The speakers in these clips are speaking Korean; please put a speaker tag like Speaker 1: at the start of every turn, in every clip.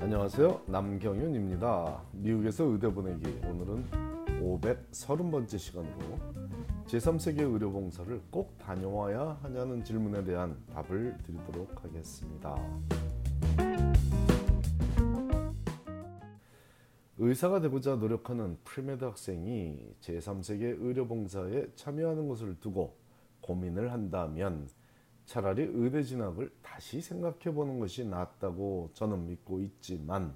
Speaker 1: 안녕하세요. 남경윤입니다. 미국에서 의대 보내기 오늘은 530번째 시간으로 제3세계 의료봉사를 꼭 다녀와야 하냐는 질문에 대한 답을 드리도록 하겠습니다. 의사가 되고자 노력하는 premed 학생이 제3세계 의료봉사에 참여하는 것을 두고 고민을 한다면 차라리 의대 진학을 다시 생각해 보는 것이 낫다고 저는 믿고 있지만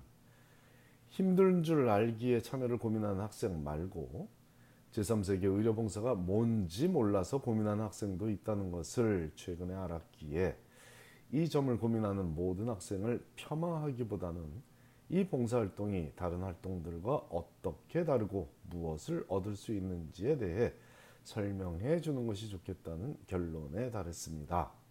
Speaker 1: 힘든 줄 알기에 참여를 고민하는 학생 말고 제3세계 의료봉사가 뭔지 몰라서 고민하는 학생도 있다는 것을 최근에 알았기에 이 점을 고민하는 모든 학생을 폄하하기보다는 이 봉사활동이 다른 활동들과 어떻게 다르고 무엇을 얻을 수 있는지에 대해 설명해 주는 것이 좋겠다는 결론에 달했습니다.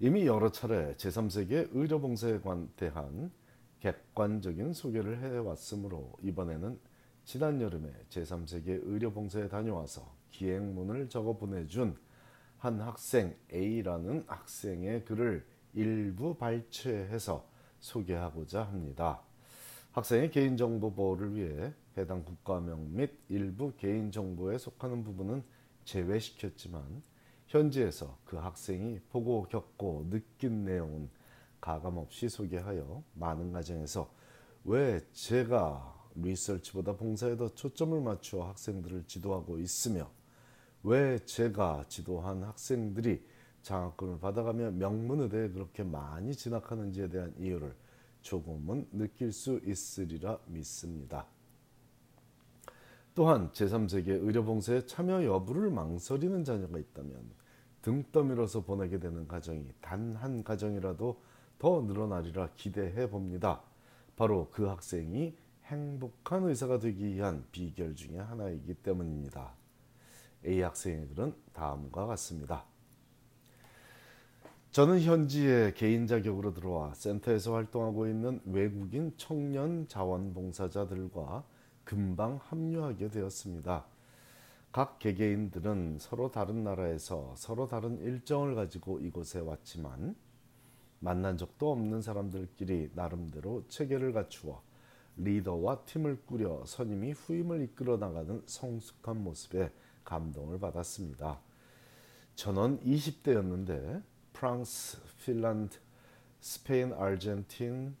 Speaker 1: 이미 여러 차례 제3세계 의료봉사에 대한 객관적인 소개를 해왔으므로 이번에는 지난 여름에 제3세계 의료봉사에 다녀와서 기행문을 적어 보내준 한 학생 A라는 학생의 글을 일부 발췌해서 소개하고자 합니다. 학생의 개인정보 보호를 위해 해당 국가명 및 일부 개인정보에 속하는 부분은 제외시켰지만 현지에서 그 학생이 보고 겪고 느낀 내용은 가감없이 소개하여 많은 가정에서 왜 제가 리서치보다 봉사에 더 초점을 맞추어 학생들을 지도하고 있으며 왜 제가 지도한 학생들이 장학금을 받아가며 명문의대에 그렇게 많이 진학하는지에 대한 이유를 조금은 느낄 수 있으리라 믿습니다. 또한 제3세계 의료봉사에 참여 여부를 망설이는 자녀가 있다면 등 떠밀어서 보내게 되는 가정이 단 한 가정이라도 더 늘어나리라 기대해 봅니다. 바로 그 학생이 행복한 의사가 되기 위한 비결 중의 하나이기 때문입니다. A 학생의 글은 다음과 같습니다. 저는 현지에 개인 자격으로 들어와 센터에서 활동하고 있는 외국인 청년 자원봉사자들과 금방 합류하게 되었습니다. 각 개개인들은 서로 다른 나라에서 서로 다른 일정을 가지고 이곳에 왔지만 만난 적도 없는 사람들끼리 나름대로 체계를 갖추어 리더와 팀을 꾸려 선임이 후임을 이끌어 나가는 성숙한 모습에 감동을 받았습니다. 전원 20대였는데 프랑스, 핀란드, 스페인, 아르헨틴,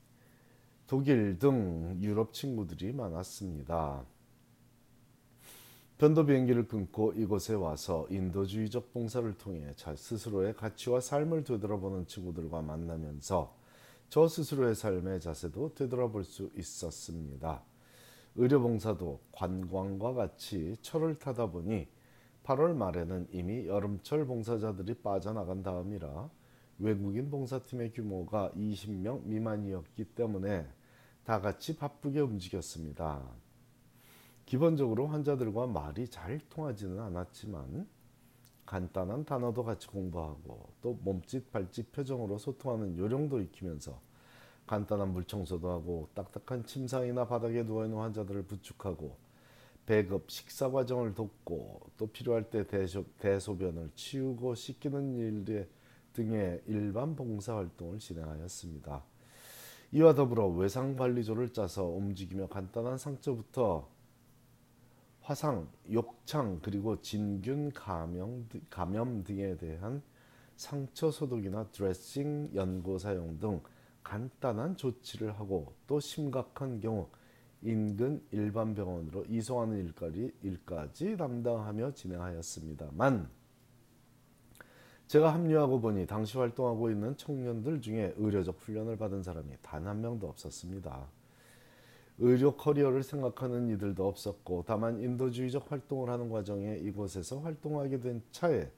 Speaker 1: 독일 등 유럽 친구들이 많았습니다. 편도 비행기를 끊고 이곳에 와서 인도주의적 봉사를 통해 자 스스로의 가치와 삶을 되돌아보는 친구들과 만나면서 저 스스로의 삶의 자세도 되돌아볼 수 있었습니다. 의료봉사도 관광과 같이 철을 타다 보니 8월 말에는 이미 여름철 봉사자들이 빠져나간 다음이라 외국인 봉사팀의 규모가 20명 미만이었기 때문에 다 같이 바쁘게 움직였습니다. 기본적으로 환자들과 말이 잘 통하지는 않았지만 간단한 단어도 같이 공부하고 또 몸짓 발짓 표정으로 소통하는 요령도 익히면서 간단한 물청소도 하고 딱딱한 침상이나 바닥에 누워있는 환자들을 부축하고 배급 식사 과정을 돕고 또 필요할 때 대소, 대소변을 치우고 씻기는 일 등의 일반 봉사활동을 진행하였습니다. 이와 더불어 외상관리조를 짜서 움직이며 간단한 상처부터 화상, 욕창 그리고 진균 감염, 감염 등에 대한 상처 소독이나 드레싱 연고 사용 등 간단한 조치를 하고 또 심각한 경우 인근 일반 병원으로 이송하는 일까지, 일까지 담당하며 진행하였습니다만 제가 합류하고 보니 당시 활동하고 있는 청년들 중에 의료적 훈련을 받은 사람이 단 한 명도 없었습니다. 의료 커리어를 생각하는 이들도 없었고 다만 인도주의적 활동을 하는 과정에 이곳에서 활동하게 된 차에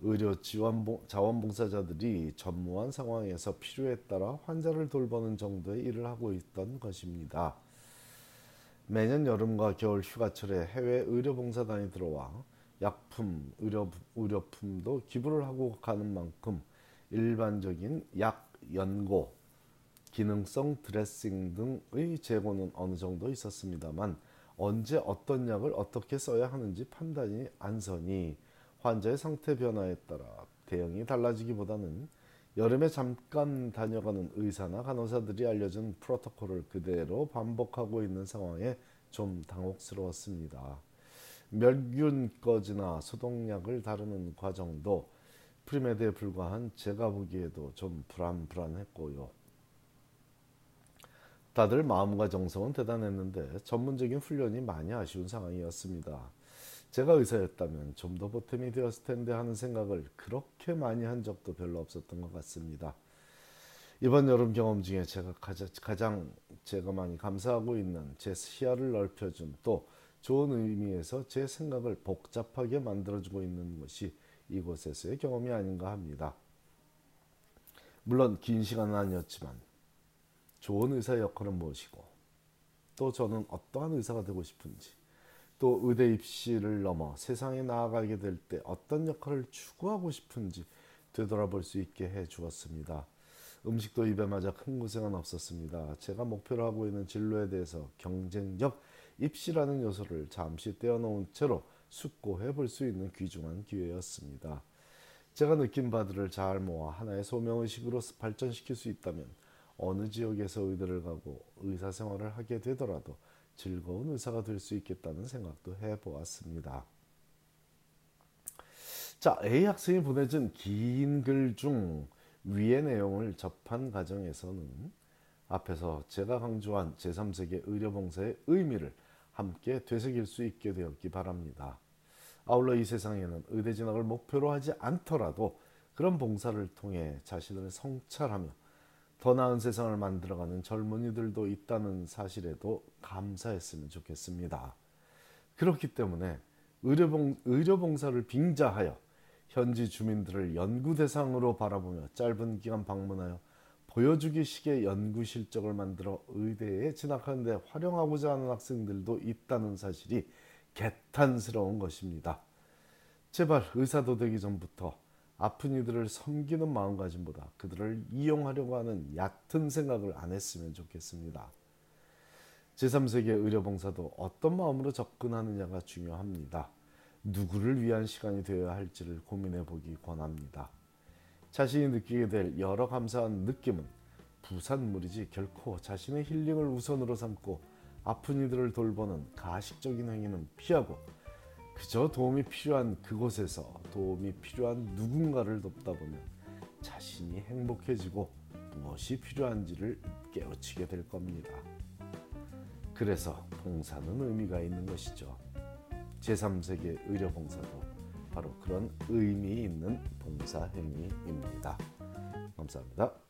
Speaker 1: 의료 지원 자원봉사자들이 전무한 상황에서 필요에 따라 환자를 돌보는 정도의 일을 하고 있던 것입니다. 매년 여름과 겨울 휴가철에 해외 의료봉사단이 들어와 약품, 의료, 의료품도 기부를 하고 가는 만큼 일반적인 약, 연고, 기능성 드레싱 등의 재고는 어느 정도 있었습니다만 언제 어떤 약을 어떻게 써야 하는지 판단이 안 서니 환자의 상태 변화에 따라 대응이 달라지기보다는 여름에 잠깐 다녀가는 의사나 간호사들이 알려준 프로토콜을 그대로 반복하고 있는 상황에 좀 당혹스러웠습니다. 멸균 꺼지나 소독약을 다루는 과정도 프리메드에 불과한 제가 보기에도 좀 불안불안했고요. 다들 마음과 정성은 대단했는데 전문적인 훈련이 많이 아쉬운 상황이었습니다. 제가 의사였다면 좀 더 보탬이 되었을 텐데 하는 생각을 그렇게 많이 한 적도 별로 없었던 것 같습니다. 이번 여름 경험 중에 제가 가장 제가 많이 감사하고 있는 제 시야를 넓혀준 또 좋은 의미에서 제 생각을 복잡하게 만들어주고 있는 것이 이곳에서의 경험이 아닌가 합니다. 물론 긴 시간은 아니었지만 좋은 의사 역할은 무엇이고 또 저는 어떠한 의사가 되고 싶은지 또 의대 입시를 넘어 세상에 나아가게 될 때 어떤 역할을 추구하고 싶은지 되돌아볼 수 있게 해 주었습니다. 음식도 입에 맞아 큰 고생은 없었습니다. 제가 목표로 하고 있는 진로에 대해서 경쟁력 입시라는 요소를 잠시 떼어놓은 채로 숙고해 볼 수 있는 귀중한 기회였습니다. 제가 느낀 바들을 잘 모아 하나의 소명의식으로 발전시킬 수 있다면 어느 지역에서 의대를 가고 의사 생활을 하게 되더라도 즐거운 의사가 될 수 있겠다는 생각도 해보았습니다. 자, A 학생이 보내준 긴 글 중 위의 내용을 접한 과정에서는 앞에서 제가 강조한 제3세계 의료봉사의 의미를 함께 되새길 수 있게 되었기 바랍니다. 아울러 이 세상에는 의대 진학을 목표로 하지 않더라도 그런 봉사를 통해 자신을 성찰하며 더 나은 세상을 만들어가는 젊은이들도 있다는 사실에도 감사했으면 좋겠습니다. 그렇기 때문에 의료봉, 의료봉사를 빙자하여 현지 주민들을 연구 대상으로 바라보며 짧은 기간 방문하여 보여주기식의 연구 실적을 만들어 의대에 진학하는 데 활용하고자 하는 학생들도 있다는 사실이 개탄스러운 것입니다. 제발 의사도 되기 전부터 아픈 이들을 섬기는 마음가짐보다 그들을 이용하려고 하는 얕은 생각을 안 했으면 좋겠습니다. 제3세계 의료봉사도 어떤 마음으로 접근하느냐가 중요합니다. 누구를 위한 시간이 되어야 할지를 고민해 보기 권합니다. 자신이 느끼게 될 여러 감사한 느낌은 부산물이지 결코 자신의 힐링을 우선으로 삼고 아픈 이들을 돌보는 가식적인 행위는 피하고 그저 도움이 필요한 그곳에서 도움이 필요한 누군가를 돕다 보면 자신이 행복해지고 무엇이 필요한지를 깨우치게 될 겁니다. 그래서 봉사는 의미가 있는 것이죠. 제3세계 의료봉사도 바로 그런 의미 있는 봉사 행위입니다. 감사합니다.